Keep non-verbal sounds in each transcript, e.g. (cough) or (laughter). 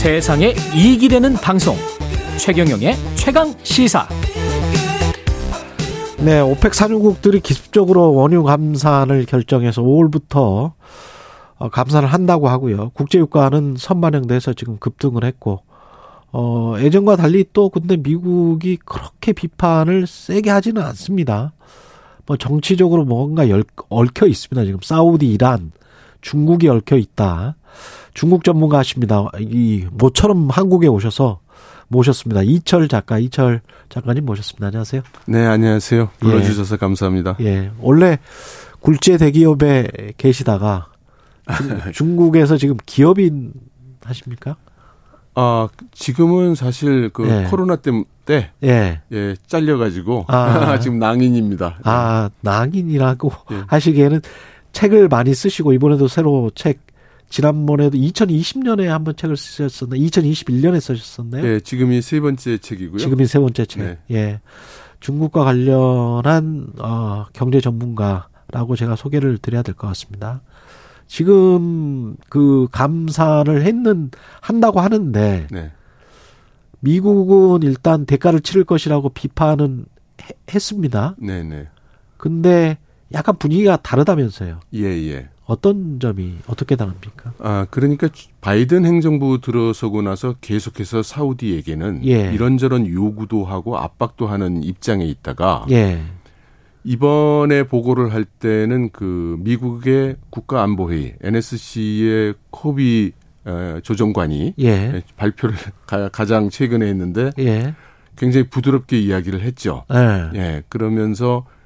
세상에 이익이 되는 방송 최경영의 최강 시사 네, 오펙 산유국들이 기습적으로 원유 감산을 결정해서 5월부터 어, 감산을 한다고 하고요. 국제유가는 선반영돼서 지금 급등을 했고 어, 예전과 달리 또 근데 미국이 그렇게 비판을 세게 하지는 않습니다. 뭐 정치적으로 뭔가 열, 얽혀 있습니다. 지금 사우디, 이란, 중국이 얽혀 있다. 중국 전문가십니다. 이 모처럼 한국에 오셔서 모셨습니다. 이철 작가, 이철 작가님 모셨습니다. 안녕하세요. 네, 안녕하세요. 불러주셔서 예. 감사합니다. 예. 원래 굴제 대기업에 계시다가 (laughs) 중국에서 지금 기업인 하십니까? 아, 지금은 사실 그 예. 코로나 때문에 예. 예, 잘려 가지고 아. (laughs) 지금 낭인입니다. 아, 낭인이라고 예. 하시기에는 책을 많이 쓰시고 이번에도 새로 책 지난번에도 2020년에 한 번 책을 쓰셨었나요? 2021년에 쓰셨었나요? 네, 지금이 세 번째 책이고요. 지금이 세 번째 책. 네. 예. 중국과 관련한 어 경제 전문가라고 제가 소개를 드려야 될 것 같습니다. 지금 그 감사를 했는 한다고 하는데 네. 미국은 일단 대가를 치를 것이라고 비판은 했습니다. 네, 네. 근데 약간 분위기가 다르다면서요. 예, 예. 어떤 점이 어떻게 다릅니까? 아, 그러니까 바이든 행정부 들어서고 나서 계속해서 사우디에게는 예. 이런저런 요구도 하고 압박도 하는 입장에 있다가 예. 이번에 보고를 할 때는 그 미국의 국가안보회의 NSC의 코비 어, 조정관이 예. 발표를 (laughs) 가장 최근에 했는데 예. 굉장히 부드럽게 이야기를 했죠. 예. 예. 그러면서 어,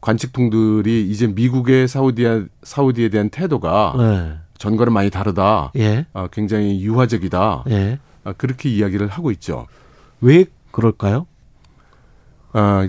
관측통들이 이제 미국의 사우디아, 사우디에 대한 태도가 네. 전과는 많이 다르다. 예. 어, 굉장히 유화적이다. 예. 어, 그렇게 이야기를 하고 있죠. 왜 그럴까요? 아,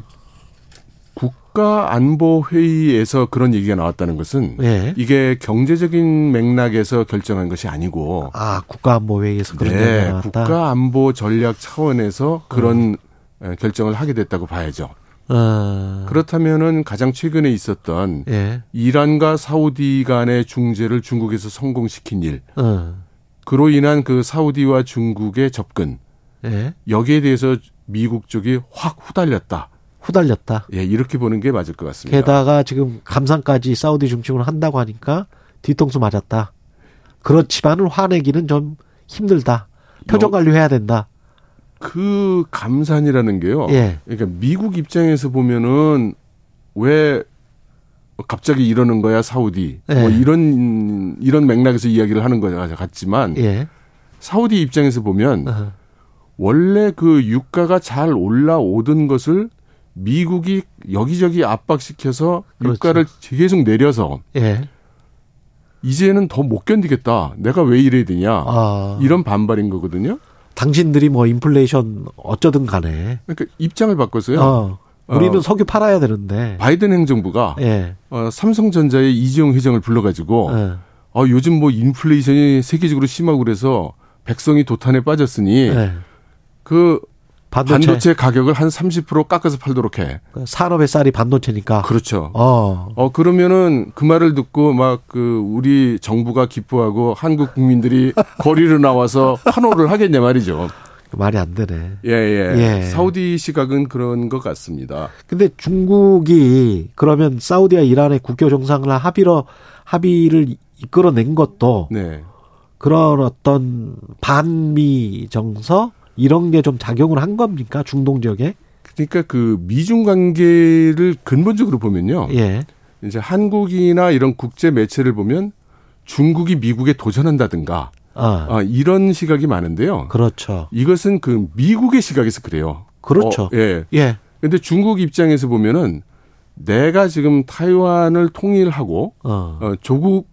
국가안보회의에서 그런 얘기가 나왔다는 것은 예. 이게 경제적인 맥락에서 결정한 것이 아니고 아 국가안보회의에서 그런 네, 얘기가 나왔다. 국가안보 전략 차원에서 그런 음. 결정을 하게 됐다고 봐야죠. 어. 그렇다면은 가장 최근에 있었던 예. 이란과 사우디 간의 중재를 중국에서 성공시킨 일, 어. 그로 인한 그 사우디와 중국의 접근, 예. 여기에 대해서 미국 쪽이 확 후달렸다. 후달렸다. 예, 이렇게 보는 게 맞을 것 같습니다. 게다가 지금 감상까지 사우디 중심으로 한다고 하니까 뒤통수 맞았다. 그렇지만은 화내기는 좀 힘들다. 표정 관리해야 된다. 그 감산이라는 게요. 예. 그러니까 미국 입장에서 보면은 왜 갑자기 이러는 거야 사우디 예. 뭐 이런 이런 맥락에서 이야기를 하는 거 같지만 예. 사우디 입장에서 보면 어허. 원래 그 유가가 잘 올라오던 것을 미국이 여기저기 압박시켜서 그렇죠. 유가를 계속 내려서 예. 이제는 더 못 견디겠다. 내가 왜 이래야 되냐. 아. 이런 반발인 거거든요. 당신들이 뭐 인플레이션 어쩌든 간에. 그러니까 입장을 바꿨어요. 어. 우리는 어, 석유 팔아야 되는데. 바이든 행정부가 예. 어, 삼성전자의 이재용 회장을 불러가지고 예. 어, 요즘 뭐 인플레이션이 세계적으로 심하고 그래서 백성이 도탄에 빠졌으니 예. 그 반도체. 반도체. 가격을 한 30% 깎아서 팔도록 해. 그 산업의 쌀이 반도체니까. 그렇죠. 어. 어 그러면은 그 말을 듣고 막 그 우리 정부가 기뻐하고 한국 국민들이 (laughs) 거리로 나와서 환호를 하겠냐 말이죠. 말이 안 되네. 예, 예, 예. 사우디 시각은 그런 것 같습니다. 근데 중국이 그러면 사우디와 이란의 국교 정상을 합의로 합의를 이끌어낸 것도 네. 그런 어떤 반미 정서 이런 게 좀 작용을 한 겁니까 중동 지역에? 그러니까 그 미중 관계를 근본적으로 보면요. 예. 이제 한국이나 이런 국제 매체를 보면 중국이 미국에 도전한다든가 아. 아, 이런 시각이 많은데요. 그렇죠. 이것은 그 미국의 시각에서 그래요. 그렇죠. 어, 예. 예. 근데 중국 입장에서 보면은 내가 지금 타이완을 통일하고 어, 어 조국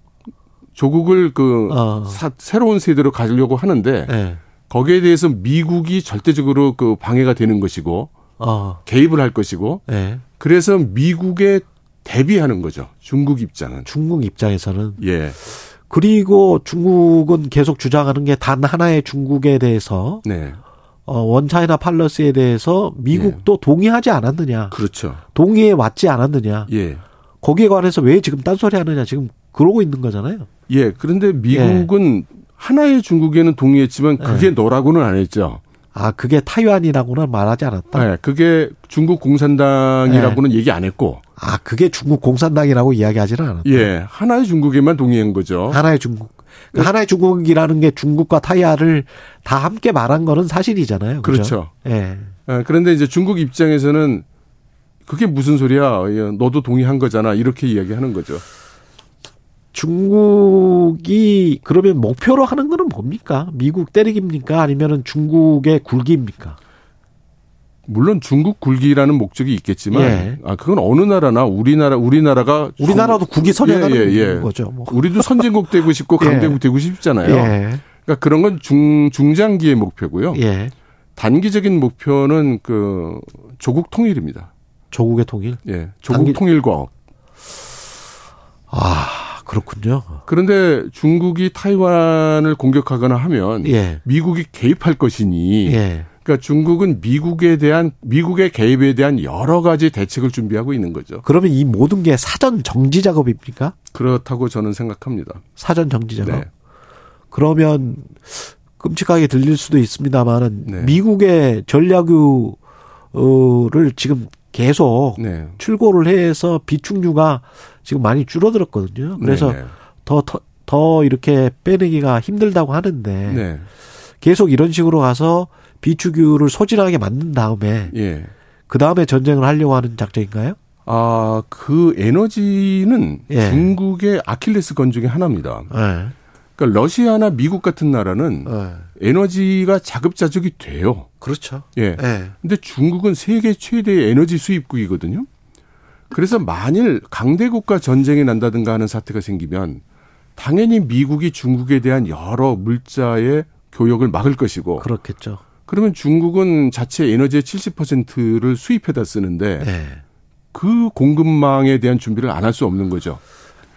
조국을 그 어. 사, 새로운 세대로 가지려고 하는데 예. 거기에 대해서 미국이 절대적으로 그 방해가 되는 것이고 어. 개입을 할 것이고 네. 그래서 미국에 대비하는 거죠. 중국 입장은. 중국 입장에서는 예. 그리고 중국은 계속 주장하는 게 단 하나의 중국에 대해서 네. 어, 원차이나 팔러스에 대해서 미국도 예. 동의하지 않았느냐. 그렇죠. 동의해 왔지 않았느냐. 예. 거기에 관해서 왜 지금 딴소리 하느냐 지금 그러고 있는 거잖아요. 예. 그런데 미국은 예. 하나의 중국에는 동의했지만 그게 네. 너라고는 안 했죠. 아, 그게 타이완이라고는 말하지 않았다? 네, 그게 중국 공산당이라고는 네. 얘기 안 했고. 아, 그게 중국 공산당이라고 이야기하지는 않았다? 예, 하나의 중국에만 동의한 거죠. 하나의 중국. 그 하나의 중국이라는 게 중국과 타이완을 다 함께 말한 거는 사실이잖아요. 그렇죠. 예. 네. 그런데 이제 중국 입장에서는 그게 무슨 소리야? 너도 동의한 거잖아. 이렇게 이야기하는 거죠. 중국이 그러면 목표로 하는 거는 뭡니까? 미국 때리기입니까? 아니면은 중국의 굴기입니까? 물론 중국 굴기라는 목적이 있겠지만 예. 아 그건 어느 나라나 우리나라 우리나라가 우리나라도 국기 선양하는 예, 예, 거죠. 뭐. 우리도 선진국 되고 싶고 (laughs) 예. 강대국 되고 싶잖아요. 예. 그러니까 그런 건 중 중장기의 목표고요. 예. 단기적인 목표는 그 조국 통일입니다. 조국의 통일? 예. 조국 단기... 통일과 아 그렇군요. 그런데 중국이 타이완을 공격하거나 하면 예. 미국이 개입할 것이니 예. 그러니까 중국은 미국에 대한 미국의 개입에 대한 여러 가지 대책을 준비하고 있는 거죠. 그러면 이 모든 게 사전 정지 작업입니까? 그렇다고 저는 생각합니다. 사전 정지 작업. 네. 그러면 끔찍하게 들릴 수도 있습니다만은 네. 미국의 전략유를 지금 계속 네. 출고를 해서 비축류가 지금 많이 줄어들었거든요. 그래서 더더 네, 네. 더 이렇게 빼내기가 힘들다고 하는데 네. 계속 이런 식으로 가서 비축유를 소진하게 만든 다음에 예. 그 다음에 전쟁을 하려고 하는 작전인가요? 아, 그 에너지는 예. 중국의 아킬레스건 중에 하나입니다. 예. 그러니까 러시아나 미국 같은 나라는 예. 에너지가 자급자족이 돼요. 그렇죠. 예. 예. 근데 중국은 세계 최대의 에너지 수입국이거든요. 그래서 만일 강대국과 전쟁이 난다든가 하는 사태가 생기면 당연히 미국이 중국에 대한 여러 물자의 교역을 막을 것이고 그렇겠죠. 그러면 중국은 자체 에너지의 70%를 수입해다 쓰는데 네. 그 공급망에 대한 준비를 안 할 수 없는 거죠.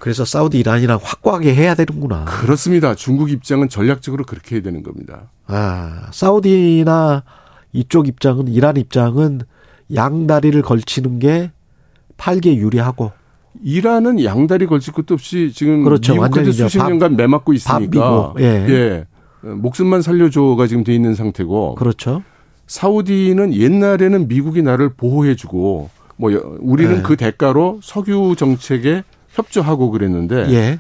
그래서 사우디 이란이랑 확고하게 해야 되는구나. 그렇습니다. 중국 입장은 전략적으로 그렇게 해야 되는 겁니다. 아, 사우디나 이쪽 입장은 이란 입장은 양다리를 걸치는 게 팔기에 유리하고 이란은 양다리 걸칠 것도 없이 지금 그렇죠. 미국한테 수십 년간 매맞고 있으니까 예. 예. 목숨만 살려줘가 지금 돼 있는 상태고. 그렇죠. 사우디는 옛날에는 미국이 나를 보호해주고 뭐 우리는 네. 그 대가로 석유 정책에 협조하고 그랬는데. 예.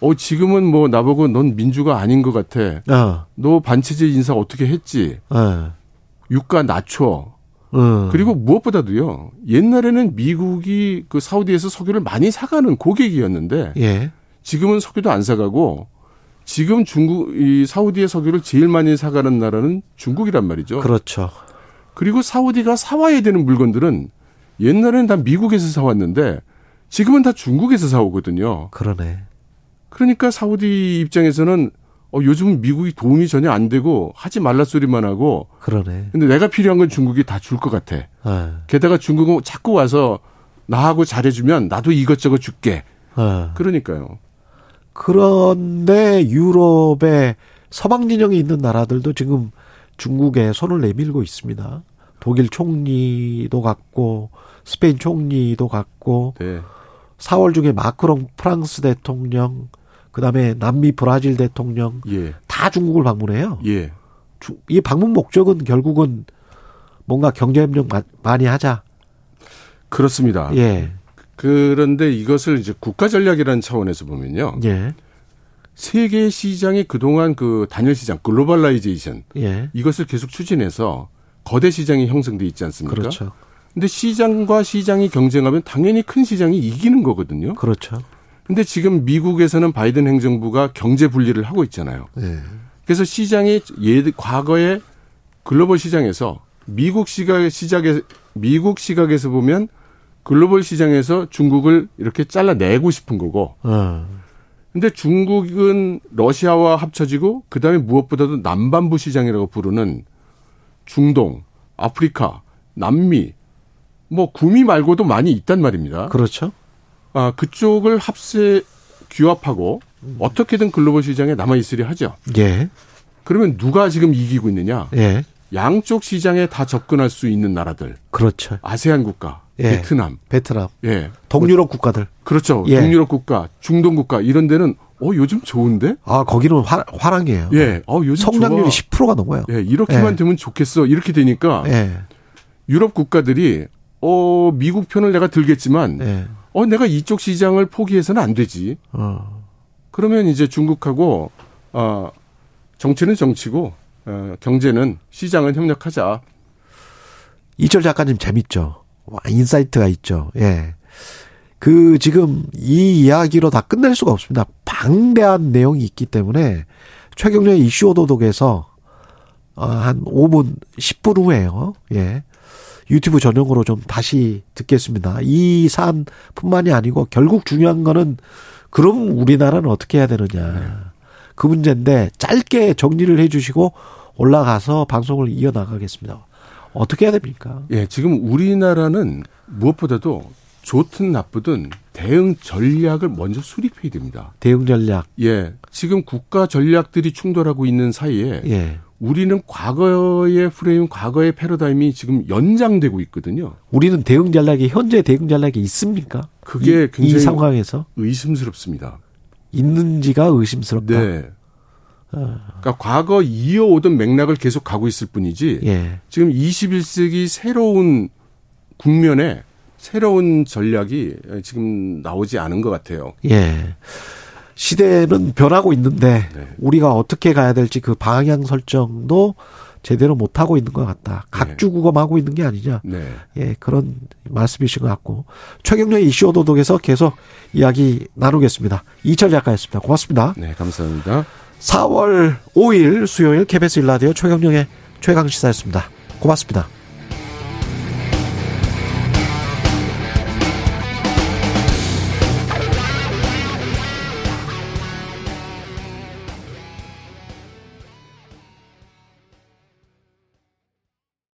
어 지금은 뭐 나보고 넌 민주가 아닌 것 같아. 어. 너 반체제 인사 어떻게 했지? 어. 유가 낮춰. 어. 그리고 무엇보다도요. 옛날에는 미국이 그 사우디에서 석유를 많이 사가는 고객이었는데 예. 지금은 석유도 안 사가고 지금 중국 이 사우디의 석유를 제일 많이 사가는 나라는 중국이란 말이죠. 그렇죠. 그리고 사우디가 사와야 되는 물건들은 옛날에는 다 미국에서 사왔는데 지금은 다 중국에서 사오거든요. 그러네. 그러니까 사우디 입장에서는 어, 요즘은 미국이 도움이 전혀 안 되고 하지 말라 소리만 하고. 그러네. 근데 내가 필요한 건 중국이 다 줄 것 같아. 네. 게다가 중국은 자꾸 와서 나하고 잘해주면 나도 이것저것 줄게. 네. 그러니까요. 그런데 유럽의 서방 진영에 있는 나라들도 지금 중국에 손을 내밀고 있습니다. 독일 총리도 갔고 스페인 총리도 갔고 네. 4월 중에 마크롱 프랑스 대통령 그 다음에 남미 브라질 대통령 예. 다 중국을 방문해요. 예. 이 방문 목적은 결국은 뭔가 경제 협력 많이 하자. 그렇습니다. 예. 그런데 이것을 이제 국가 전략이라는 차원에서 보면요. 예. 세계 시장이 그동안 그 단일 시장 globalization 예. 이것을 계속 추진해서 거대 시장이 형성돼 있지 않습니까? 그렇죠. 근데 시장과 시장이 경쟁하면 당연히 큰 시장이 이기는 거거든요. 그렇죠. 근데 지금 미국에서는 바이든 행정부가 경제 분리를 하고 있잖아요. 예. 그래서 시장이 예 과거에 글로벌 시장에서 미국 시각 시작에 미국 시각에서 보면 글로벌 시장에서 중국을 이렇게 잘라내고 싶은 거고. 어. 근데 중국은 러시아와 합쳐지고 그다음에 무엇보다도 남반부 시장이라고 부르는 중동, 아프리카, 남미 뭐 구미 말고도 많이 있단 말입니다. 그렇죠. 아, 그쪽을 합세 규합하고 어떻게든 글로벌 시장에 남아 있으려 하죠. 예. 그러면 누가 지금 이기고 있느냐? 예. 양쪽 시장에 다 접근할 수 있는 나라들. 그렇죠. 아세안 국가, 예. 베트남, 베트남, 예, 동유럽 국가들. 그렇죠. 예. 동유럽 국가, 중동 국가 이런 데는 어 요즘 좋은데? 아 거기는 화, 화랑이에요. 예, 어 요즘 성장률이 좋아. 10%가 넘어요. 예, 이렇게만 예. 되면 좋겠어. 이렇게 되니까 예. 유럽 국가들이 어 미국 편을 내가 들겠지만 예. 어 내가 이쪽 시장을 포기해서는 안 되지. 어. 그러면 이제 중국하고 어 정치는 정치고 어, 경제는 시장은 협력하자. 이철 작가님 재밌죠. 와, insight가 있죠. 예. 그 지금 이 이야기로 다 끝낼 수가 없습니다. 방대한 내용이 있기 때문에 최경영의 이슈 오도독에서 어, 한 5분, 10분 후에요. 예. 유튜브 전용으로 좀 다시 듣겠습니다. 이 사안뿐만이 아니고 결국 중요한 거는 그럼 우리나라는 어떻게 해야 되느냐. 그 문제인데 짧게 정리를 해 주시고 올라가서 방송을 이어나가겠습니다. 어떻게 해야 됩니까? 예, 지금 우리나라는 무엇보다도 좋든 나쁘든 대응 전략을 먼저 수립해야 됩니다. 대응 전략. 예. 지금 국가 전략들이 충돌하고 있는 사이에 예. 우리는 과거의 프레임, 과거의 패러다임이 지금 연장되고 있거든요. 우리는 대응 전략이 현재 대응 전략이 있습니까? 그게 이, 굉장히 이 상황에서 의심스럽습니다. 있는지가 의심스럽다. 네. 그러니까 과거 이어오던 맥락을 계속 가고 있을 뿐이지 예. 지금 21세기 새로운 국면에 새로운 전략이 지금 나오지 않은 것 같아요. 예. 시대는 변하고 있는데 네. 우리가 어떻게 가야 될지 그 방향 설정도 제대로 못 하고 있는 것 같다. 각주구검하고 있는 게 아니냐. 네. 예, 그런 말씀이신 것 같고 최경련 이슈 오도독에서 계속 이야기 나누겠습니다. 이철 작가였습니다. 고맙습니다. 네, 감사합니다. 4월 5일 수요일 KBS 일라디오 최경련의 최강 시사였습니다. 고맙습니다.